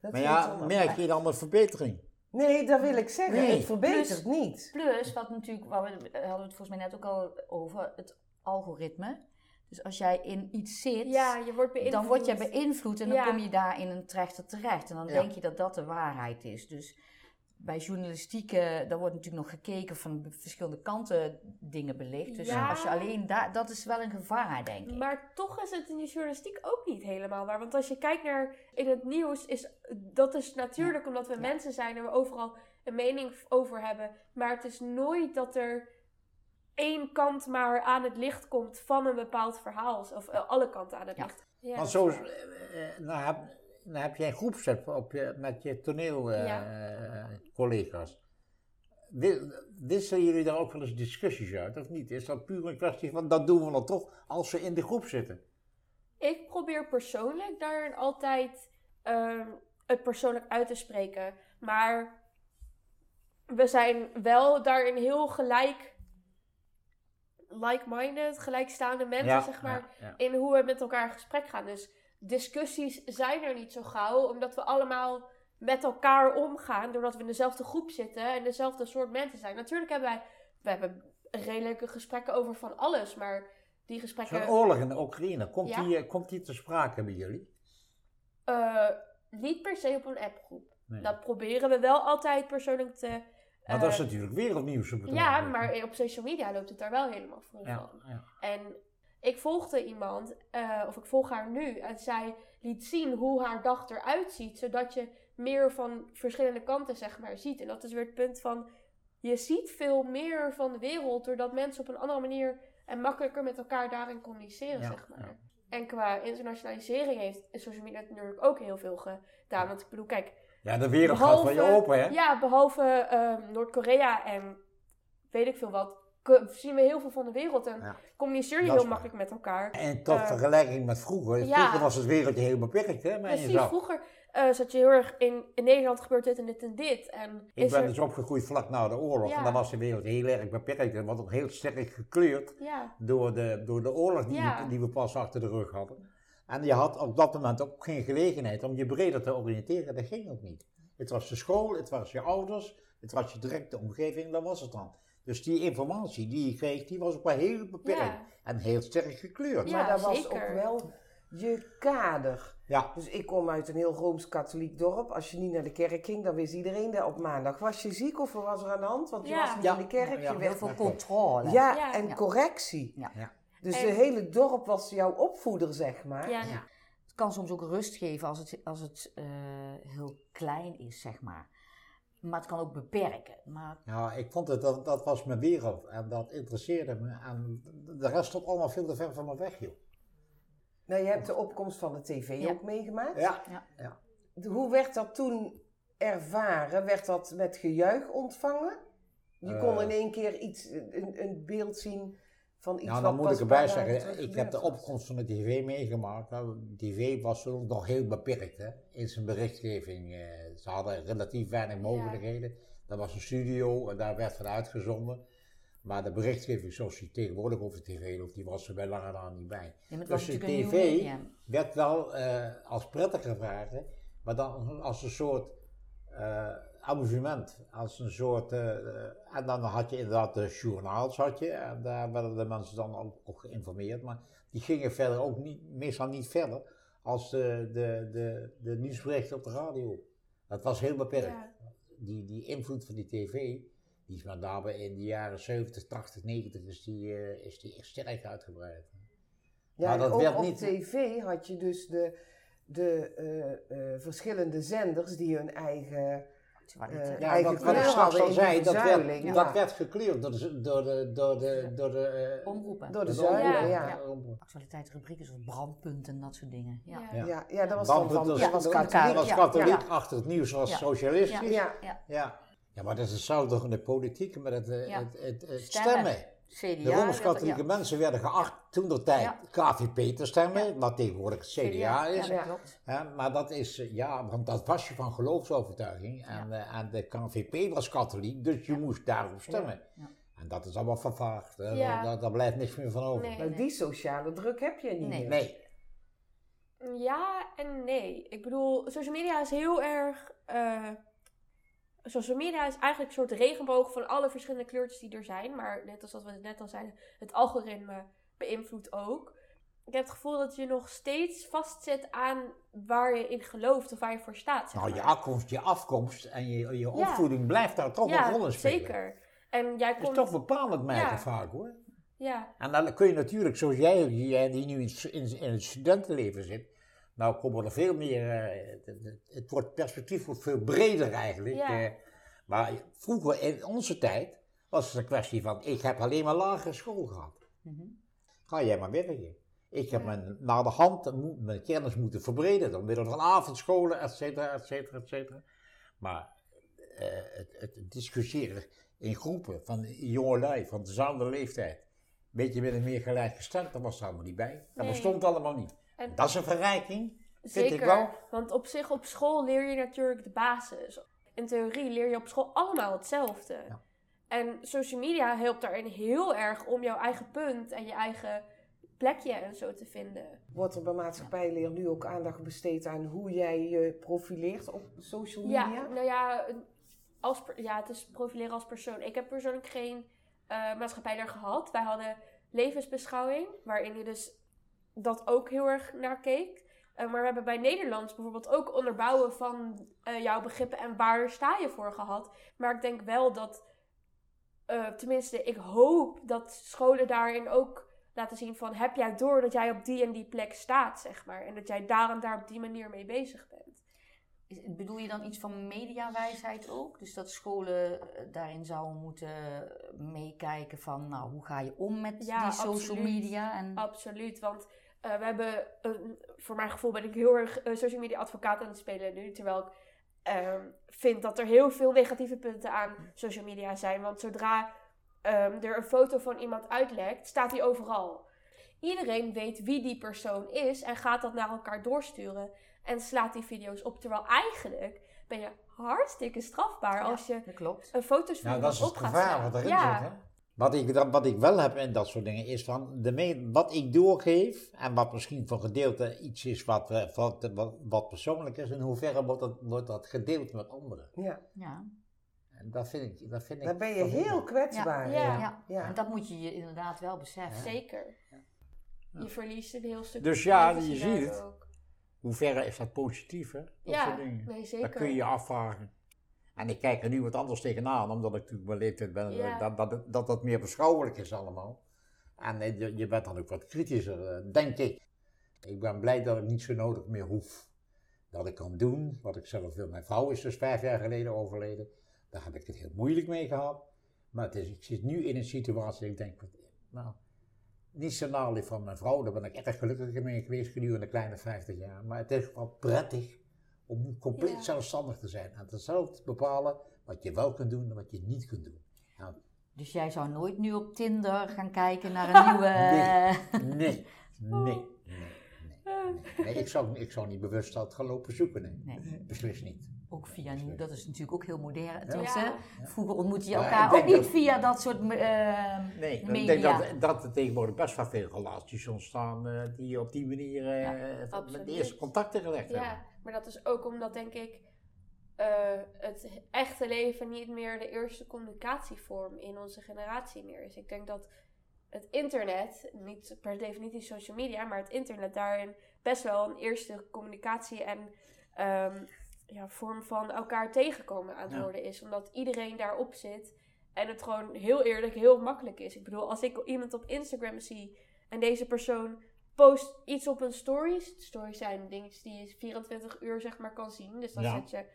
Dat Maar ja, merk je dan een verbetering? Nee, dat wil ik zeggen. Nee. Het verbetert Plus- niet. Plus, wat natuurlijk, waar we hadden we het volgens mij net ook al over, het algoritme. Dus als jij in iets zit, Ja, je wordt beïnvloed. dan word je beïnvloed en dan Ja. kom je daar in een trechter terecht. En dan Ja. denk je dat dat de waarheid is. Dus bij journalistiek, eh, daar wordt natuurlijk nog gekeken van verschillende kanten dingen belicht. Dus Ja. als je alleen daar, dat is wel een gevaar, denk ik. Maar toch is het in de journalistiek ook niet helemaal waar. Want als je kijkt naar in het nieuws, is dat is natuurlijk omdat we mensen zijn en we overal een mening over hebben. Maar het is nooit dat er één kant maar aan het licht komt van een bepaald verhaal. Of eh, alle kanten aan het Ja. licht. Ja. Want zo, eh, nou, nou heb je een groepset op je, met je toneelcollega's. Wisselen jullie daar ook wel eens discussies uit, of niet? Is dat puur een kwestie van, dat doen we dan toch als we in de groep zitten? Ik probeer persoonlijk daarin altijd ehm, het persoonlijk uit te spreken. Maar we zijn wel daarin heel gelijk, like-minded, gelijkstaande mensen, zeg maar. ja, ja. in hoe we met elkaar in gesprek gaan. Dus discussies zijn er niet zo gauw, omdat we allemaal met elkaar omgaan, doordat we in dezelfde groep zitten en dezelfde soort mensen zijn. Natuurlijk hebben wij, we hebben redelijke gesprekken over van alles, maar die gesprekken Zo'n oorlog in de Oekraïne, komt, Ja. die, eh, komt die te sprake bij jullie? eh, niet per se op een appgroep. Nee. Dat proberen we wel altijd persoonlijk te... maar dat is eh, natuurlijk wereldnieuws Ja, maar op social media loopt het daar wel helemaal Ja, van. ja. En ik volgde iemand, eh, of ik volg haar nu, en zij liet zien hoe haar dag eruit ziet, zodat je meer van verschillende kanten zeg maar ziet. En dat is weer het punt van, je ziet veel meer van de wereld doordat mensen op een andere manier en makkelijker met elkaar daarin communiceren, Ja, zeg maar. ja. En qua internationalisering heeft social media natuurlijk ook heel veel gedaan. Want ik bedoel, kijk, ja, de wereld gaat van je open, hè? ja, behalve ehm, Noord-Korea en weet ik veel wat, zien we heel veel van de wereld en Ja. communiceer je heel makkelijk met elkaar. En tot Eh, vergelijking met vroeger. ja. Vroeger was het wereldje heel beperkt, hè? Maar Precies, vroeger eh, zat je heel erg in, in Nederland gebeurt dit en dit en dit. En Ik ben er, dus opgegroeid vlak na de oorlog. Ja. En dan was de wereld heel erg beperkt. En was ook heel sterk gekleurd door de, door de oorlog die, we, die we pas achter de rug hadden. En je had op dat moment ook geen gelegenheid om je breder te oriënteren. Dat ging ook niet. Het was de school, het was je ouders, het was je directe omgeving, dat was het dan. Dus die informatie die je kreeg, die was ook wel heel beperkt. Ja. En heel sterk gekleurd. Ja, maar dat was ook wel je kader. Ja. Dus ik kom uit een heel rooms-katholiek dorp. Als je niet naar de kerk ging, dan wist iedereen dat op maandag. Was je ziek of was er aan de hand? Want je Ja. was niet Ja. in de kerk. Ja, je heel werd Heel veel controle. Ja, Ja. en Ja. correctie. Ja. Ja. Dus En- het hele dorp was jouw opvoeder, zeg maar. ja, Ja. kan soms ook rust geven als het, als het eh, heel klein is, zeg maar. Maar het kan ook beperken. Maar Ja, ik vond het, dat, dat was mijn wereld en dat interesseerde me. En de rest stond allemaal veel te ver van me weg, joh. Nou, je hebt de opkomst van de tv Ja. ook meegemaakt. Ja, Hoe werd dat toen ervaren? Werd dat met gejuich ontvangen? Je kon Eh. in één keer iets, een, een beeld zien van iets nou wat dan moet ik erbij zeggen, ik heb de opkomst van de tv meegemaakt. Nou, de tv was toen nog heel beperkt hè, in zijn berichtgeving. eh, ze hadden relatief weinig mogelijkheden. Dat was een studio en daar werd van uitgezonden. Maar de berichtgeving zoals die tegenwoordig over tv loopt, die was er bij lange na niet bij. ja, Dus de TV werd wel eh, als prettig gevraagd, maar dan als een soort eh, amusement. Als een soort, eh, eh, en dan had je inderdaad de journaals, had je, en daar werden de mensen dan ook, ook geïnformeerd, maar die gingen verder ook niet, meestal niet verder als de, de, de, de nieuwsberichten op de radio. Dat was heel beperkt. Ja. Die, die invloed van die tv, die is met name in de jaren 70, 80, 90 is die, eh, is die echt sterk uitgebreid. Ja, Maar dat ook werd op niet- tv had je dus de, de verschillende zenders die hun eigen... Eh, Ja, wat, wat ik straks al zei, dat werd, ja. dat werd gekleurd door de, door de, door de, door de, eh, Omroepen. Door de de zuilen, ja. Ja. Ja. Actualiteitsrubrieken zoals brandpunten en dat soort dingen. Ja. Ja. Ja. ja, dat was dan van... was, dat was katholiek. was Ja, katholiek, ja. achter het nieuws was Ja. socialistisch. Ja. Ja, Ja. Ja. maar dat is hetzelfde in de politiek, met het, eh, Ja. het, het, het Stemmen. CDA. De Rooms-Katholieke ja. mensen werden geacht toen de tijd KVP te stemmen, Ja. wat tegenwoordig het CDA is. Ja, maar dat is, eh, ja, want dat was je van geloofsovertuiging. En, eh, en de KVP was katholiek, dus je moest daarop stemmen. Ja. En dat is allemaal vervaagd. Daar, daar blijft niks meer van over. Nee. Maar die sociale druk heb je niet Nee. meer. Nee. Ja en nee. Ik bedoel, social media is heel erg. eh, social media is eigenlijk een soort regenboog van alle verschillende kleurtjes die er zijn. Maar net als wat we net al zeiden, het algoritme beïnvloedt ook. Ik heb het gevoel dat je nog steeds vastzit aan waar je in gelooft of waar je voor staat. zeg Nou, je afkomst, je afkomst en je, je opvoeding blijft daar toch een rol in spelen. zeker. En jij Dat is komt. toch bepalend, merken Ja. vaak hoor. Ja, En dan kun je natuurlijk, zoals jij, jij die nu in, in, in het studentenleven zit, nou komen er veel meer, eh, het, het- wordt, perspectief wordt veel breder eigenlijk. Ja. eh. maar vroeger in onze tijd was het een kwestie van, ik heb alleen maar lagere school gehad. Mhm. Ga jij maar werken. Ik heb Ja. mijn, naar de hand mijn kennis moeten verbreden, door middel van avondscholen, et cetera, et cetera, et cetera. Maar eh, het, het discussiëren in groepen van jongelui van dezelfde leeftijd, beetje met een meer gelijkgestemd, dat was er allemaal niet bij. Dat Nee. bestond allemaal niet. En- Dat is een verrijking, vind zeker. ik wel. Want op zich, op school leer je natuurlijk de basis. In theorie leer je op school allemaal hetzelfde. Ja. En social media helpt daarin heel erg om jouw eigen punt en je eigen plekje en zo te vinden. Wordt er bij maatschappijleer nu ook aandacht besteed aan hoe jij je profileert op social media? Ja, nou ja, als, ja, het is profileren als persoon. Ik heb persoonlijk geen eh maatschappijleer gehad. Wij hadden levensbeschouwing, waarin je dus dat ook heel erg naar keek. Eh, maar we hebben bij Nederlands bijvoorbeeld ook onderbouwen van eh, jouw begrippen en waar sta je voor gehad. Maar ik denk wel dat, eh, tenminste, ik hoop dat scholen daarin ook laten zien van heb jij door dat jij op die en die plek staat, zeg maar. En dat jij daar en daar op die manier mee bezig bent. Is- Bedoel je dan iets van mediawijsheid ook? Dus dat scholen daarin zouden moeten meekijken van, nou, hoe ga je om met Ja, die social absoluut. media? En, Absoluut, want we hebben, een, voor mijn gevoel ben ik heel erg eh, social media advocaat aan het spelen nu. Terwijl ik ehm, vind dat er heel veel negatieve punten aan social media zijn. Want zodra ehm, er een foto van iemand uitlekt, staat die overal. Iedereen weet wie die persoon is en gaat dat naar elkaar doorsturen. En slaat die video's op. Terwijl eigenlijk ben je hartstikke strafbaar als je klopt. een foto's van Nou, dat iemand is het gevaar wat erin ja. zit. Hè? Wat, ik, wat ik wel heb in dat soort dingen is van de me- wat ik doorgeef en wat misschien voor gedeelte iets is wat, eh, wat, wat, wat persoonlijk is, in hoeverre wordt dat, wordt dat gedeeld met anderen. Ja, Ja. En dat vind ik. Dat vind ik dan ben je heel ik- kwetsbaar. Ja. Ja. Ja. Ja. En dat moet je je inderdaad wel beseffen. Zeker. Je verliest een heel stuk. Dus ja, je ziet het. ook. Hoeverre is dat positief, hè? Dat Ja, soort dingen. nee, Dat zeker. kun je je afvragen. En ik kijk er nu wat anders tegenaan, omdat ik natuurlijk mijn leeftijd ben, Ja. eh, dat, dat, dat dat meer beschouwelijk is allemaal. En eh, je, je bent dan ook wat kritischer, eh, denk ik. Ik ben blij dat ik niet zo nodig meer hoef. Dat ik kan doen wat ik zelf wil. Mijn vrouw is dus vijf jaar geleden overleden. Daar heb ik het heel moeilijk mee gehad. Maar het is, ik zit nu in een situatie dat ik denk, nou, niet zo van mijn vrouw, daar ben ik erg gelukkig mee geweest gedurende de kleine 50 jaar. Maar het is wel prettig om nu compleet Ja. zelfstandig te zijn. En zelf te bepalen wat je wel kunt doen en wat je niet kunt doen. Nou, Dus jij zou nooit nu op Tinder gaan kijken naar *laughs* een nieuwe... Nee, nee, *laughs* nee, nee. nee, nee. ik, zou, ik zou niet bewust dat gaan lopen zoeken, nee. Nee, Beslist niet. Ook via nu. Dat is natuurlijk ook heel modern. Ja. vroeger ontmoette je elkaar ook niet dat- via dat soort eh, Nee, ik denk dat, dat er tegenwoordig best wel veel relaties ontstaan eh, die op die manier eh, met de eerste contacten gelegd hebben. Ja, maar dat is ook omdat, denk ik, eh, het echte leven niet meer de eerste communicatievorm in onze generatie meer is. Ik denk dat het internet, niet per definitie social media, maar het internet daarin best wel een eerste communicatie en ehm, ja, vorm van elkaar tegenkomen aan het Ja. worden is. Omdat iedereen daarop zit en het gewoon heel eerlijk heel makkelijk is. Ik bedoel, als ik iemand op Instagram zie en deze persoon post iets op een stories. Stories zijn dingen die je 24 uur zeg maar kan zien. Dus dan Ja. zet je...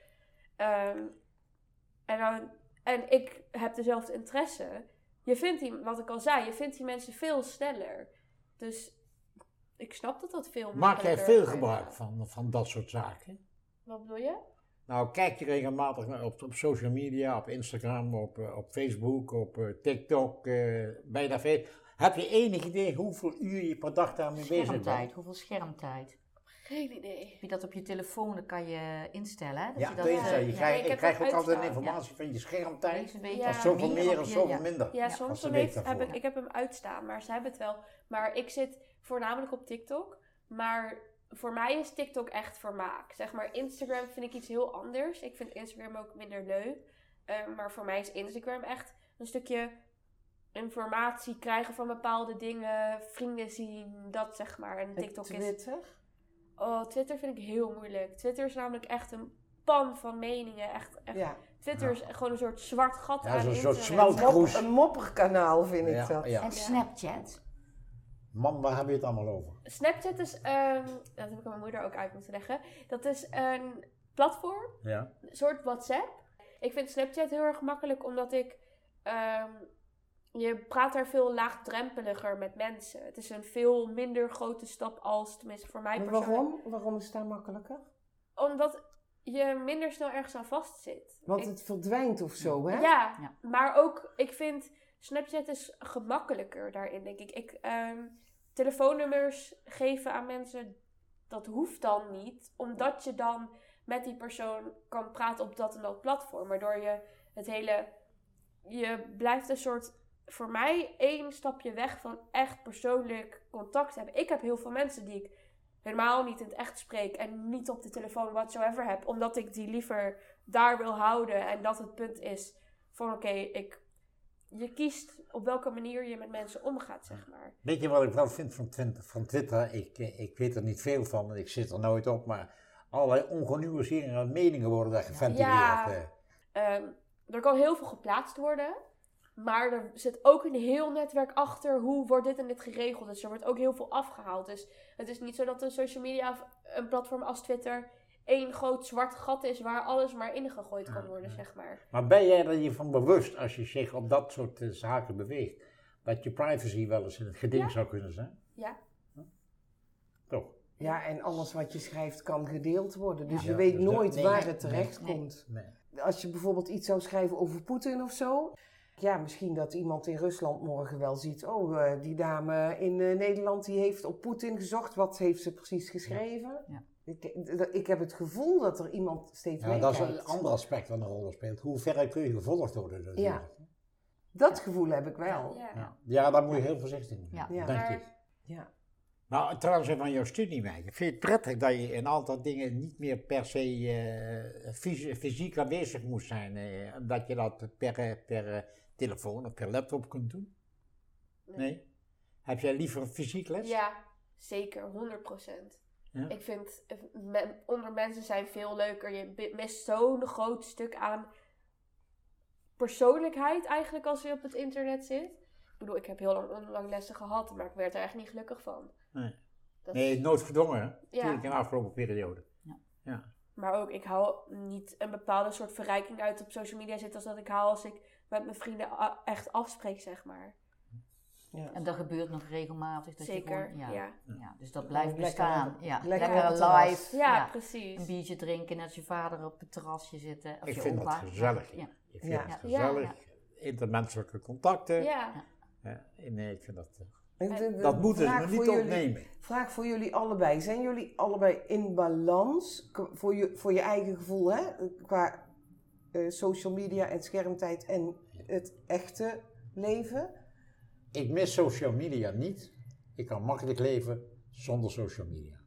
ehm, en, dan, en ik heb dezelfde interesse. Je vindt die, wat ik al zei, je vindt die mensen veel sneller. Dus ik snap dat dat veel Maak jij veel gebruik van, van dat soort zaken? Wat bedoel je? Nou, kijk je regelmatig naar- op, op social media, op Instagram, op, eh, op Facebook, op eh, TikTok, eh je daar veel... Heb je enig idee hoeveel uur je per dag daarmee bezig bent? schermtijd. Hoeveel schermtijd? Geen idee. Heb je dat op je telefoon, dan kan je instellen. Hè? Dat Ja, je dat eh, ja, je heb krijgt ook altijd informatie van je schermtijd. Ja. Dat is zoveel meer en zoveel ja. minder. Ja, soms dan heeft, heb ik, ik heb hem uitstaan, maar ze hebben het wel. Maar ik zit voornamelijk op TikTok. Maar voor mij is TikTok echt vermaak. Zeg maar, Instagram vind ik iets heel anders. Ik vind Instagram ook minder leuk. Eh, maar voor mij is Instagram echt een stukje informatie krijgen van bepaalde dingen, vrienden zien, dat zeg maar. En En TikTok is. Twitter? Oh, Twitter vind ik heel moeilijk. Twitter is namelijk echt een pan van meningen. Echt, echt. Ja. Twitter is gewoon een soort zwart gat Ja, aan zo'n soort een mopperkanaal vind ik dat. ja. En Snapchat. Man, waar hebben we het allemaal over? Snapchat is, ehm, dat heb ik aan mijn moeder ook uit moeten leggen. Dat is een platform, Ja. een soort WhatsApp. Ik vind Snapchat heel erg makkelijk omdat ik, ehm, je praat daar veel laagdrempeliger met mensen. Het is een veel minder grote stap als, tenminste voor mij persoonlijk. waarom? Waarom is dat makkelijker? Omdat je minder snel ergens aan vastzit. Want Ik- het verdwijnt of zo, hè? Ja, Ja. maar ook, ik vind Snapchat is gemakkelijker daarin, denk ik. ik ehm, telefoonnummers geven aan mensen, dat hoeft dan niet. Omdat je dan met die persoon kan praten op dat en dat platform. Waardoor je het hele, je blijft een soort, voor mij één stapje weg van echt persoonlijk contact hebben. Ik heb heel veel mensen die ik helemaal niet in het echt spreek en niet op de telefoon whatsoever heb. Omdat ik die liever daar wil houden. En dat het punt is van oké, ik je kiest op welke manier je met mensen omgaat, zeg maar. Weet je wat ik wel vind van Twitter? Van Twitter? Ik, eh, ik weet er niet veel van, want ik zit er nooit op, maar allerlei ongenuanceerde meningen worden daar geventileerd. Ja. eh. Ehm, er kan heel veel geplaatst worden. Maar er zit ook een heel netwerk achter. Hoe wordt dit en dit geregeld? Dus er wordt ook heel veel afgehaald. Dus het is niet zo dat een social media, een platform als Twitter, één groot zwart gat is waar alles maar ingegooid kan worden, zeg maar. Maar ben jij er je van bewust, als je zich op dat soort eh, zaken beweegt, dat je privacy wel eens in het geding Ja. zou kunnen zijn? Ja. Toch? Ja, en alles wat je schrijft kan gedeeld worden. Dus Ja. je weet Dus nooit nee, waar het terecht nee. komt. Nee. Als je bijvoorbeeld iets zou schrijven over Poetin of zo. Ja, misschien dat iemand in Rusland morgen wel ziet. Oh, eh, die dame in eh, Nederland die heeft op Poetin gezocht. Wat heeft ze precies geschreven? Ja. Ik, ik heb het gevoel dat er iemand steeds Ja, dat is een ander aspect dat een rol speelt. Hoe ver kun je gevolgd worden? natuurlijk. Dat gevoel heb ik wel. Ja. Ja. ja, daar moet je heel voorzichtig mee Ja. zijn, Ja. denk ik. Ja. Nou, trouwens, even van jouw studiewijze. Vind je het prettig dat je in een aantal dingen niet meer per se eh, fys- fysiek aanwezig moet zijn? eh, omdat je dat per, per eh, telefoon of per laptop kunt doen? Nee. Nee? Heb jij liever fysiek les? Ja, zeker, 100%. Ja? Ik vind eh, onder mensen zijn veel leuker. Je mist zo'n groot stuk aan persoonlijkheid eigenlijk als je op het internet zit. Ik bedoel, ik heb heel lang online lessen gehad, maar ik werd er echt niet gelukkig van. Nee. Dat Nee, nooit gedwongen. hè? Ja. Natuurlijk in de afgelopen periode. Ja. Ja. Maar ook, ik haal niet een bepaalde soort verrijking uit op social media zitten als dat ik haal als ik met mijn vrienden echt afspreek, zeg maar. Ja. En dat gebeurt nog regelmatig. Dat je Zeker, gewoon- ja. ja. ja. Ja, dus dat blijft Lekker bestaan. ja. lekker live. Een precies. biertje drinken, net als je vader op het terrasje zitten. Of Ik je vind opa. dat gezellig. Ja. Ik vind Ja. het Ja. gezellig. Intermenselijke contacten. Ja. Ja, nee, ik vind dat... eh, En de- de Dat moeten ze niet jullie- ontnemen. Vraag voor jullie allebei. Zijn jullie allebei in balans voor je, voor je eigen gevoel, hè? Qua eh, social media en schermtijd en het echte leven? Ik mis social media niet. Ik kan makkelijk leven zonder social media.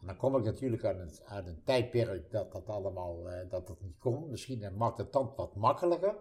En dan kom ik natuurlijk uit een, uit een tijdperk dat dat allemaal eh, dat dat niet kon. Misschien maakt het dan wat makkelijker.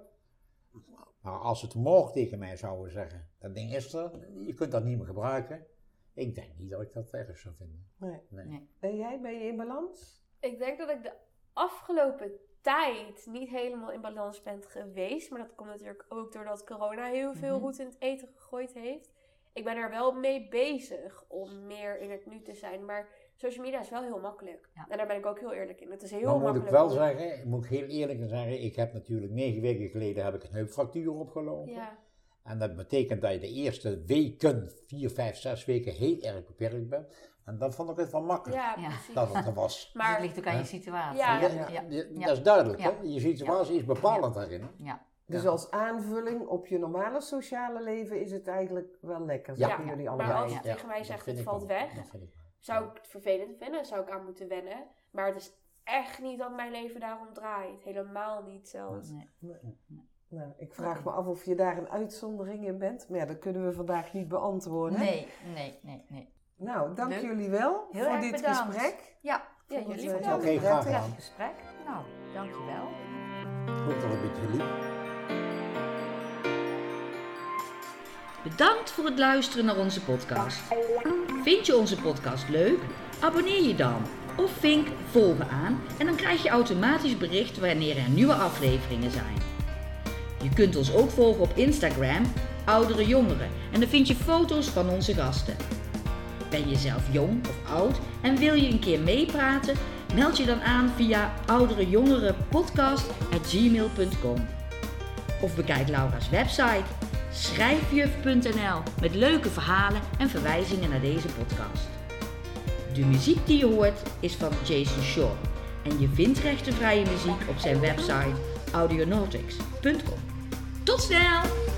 Maar als het morgen tegen mij zouden zeggen, dat ding is er, je kunt dat niet meer gebruiken. Ik denk niet dat ik dat erg zou vinden. Nee. Nee. Nee. En jij, ben je in balans? Ik denk dat ik de afgelopen tijd niet helemaal in balans ben geweest. Maar dat komt natuurlijk ook doordat corona heel veel Mhm. roet in het eten gegooid heeft. Ik ben er wel mee bezig om meer in het nu te zijn. Maar social media is wel heel makkelijk. Ja. En daar ben ik ook heel eerlijk in. Het is heel moet makkelijk. ik wel zeggen, moet ik heel eerlijk zeggen, ik heb natuurlijk negen weken geleden heb ik een heupfractuur opgelopen. Ja, En dat betekent dat je de eerste weken, vier, vijf, zes weken heel erg beperkt bent. En dan vond ik het wel makkelijk ja, Ja. precies. dat het er was. Dus *laughs* het Maar ligt ook aan je situatie. Ja. Ja, Ja. ja. je- Ja. Dat is duidelijk, Ja. hè? Je situatie is bepalend daarin. hè? Ja. Dus Ja. als aanvulling op je normale sociale leven is het eigenlijk wel lekker, Ja. zeggen jullie maar allebei. als je Ja, tegen mij dat zegt het valt wel. weg, Dat zou ik het vervelend vinden, zou ik aan moeten wennen. Maar het is echt niet dat mijn leven daarom draait. Helemaal niet zelfs. Nee. Nou, ik vraag me af of je daar een uitzondering in bent. Maar ja, dat kunnen we vandaag niet beantwoorden. Nee, nee, nee, nee. Nou, dank Leuk. jullie wel Heel voor erg dit bedankt. gesprek. Ja, Ja, jullie het, eh, bedankt. Oké, graag prettig. gedaan. gesprek. Nou, dankjewel. Ik hoop dat het een beetje liep. Bedankt voor het luisteren naar onze podcast. Vind je onze podcast leuk? Abonneer je dan of vink volgen aan en dan krijg je automatisch bericht wanneer er nieuwe afleveringen zijn. Je kunt ons ook volgen op Instagram, Oudere Jongeren, en dan vind je foto's van onze gasten. Ben je zelf jong of oud en wil je een keer meepraten? Meld je dan aan via ouderejongerenpodcast.gmail.com Of bekijk Laura's website schrijfjuf.nl met leuke verhalen en verwijzingen naar deze podcast. De muziek die je hoort is van Jason Shaw en je vindt rechtenvrije muziek op zijn website audionautics.com. Tot snel!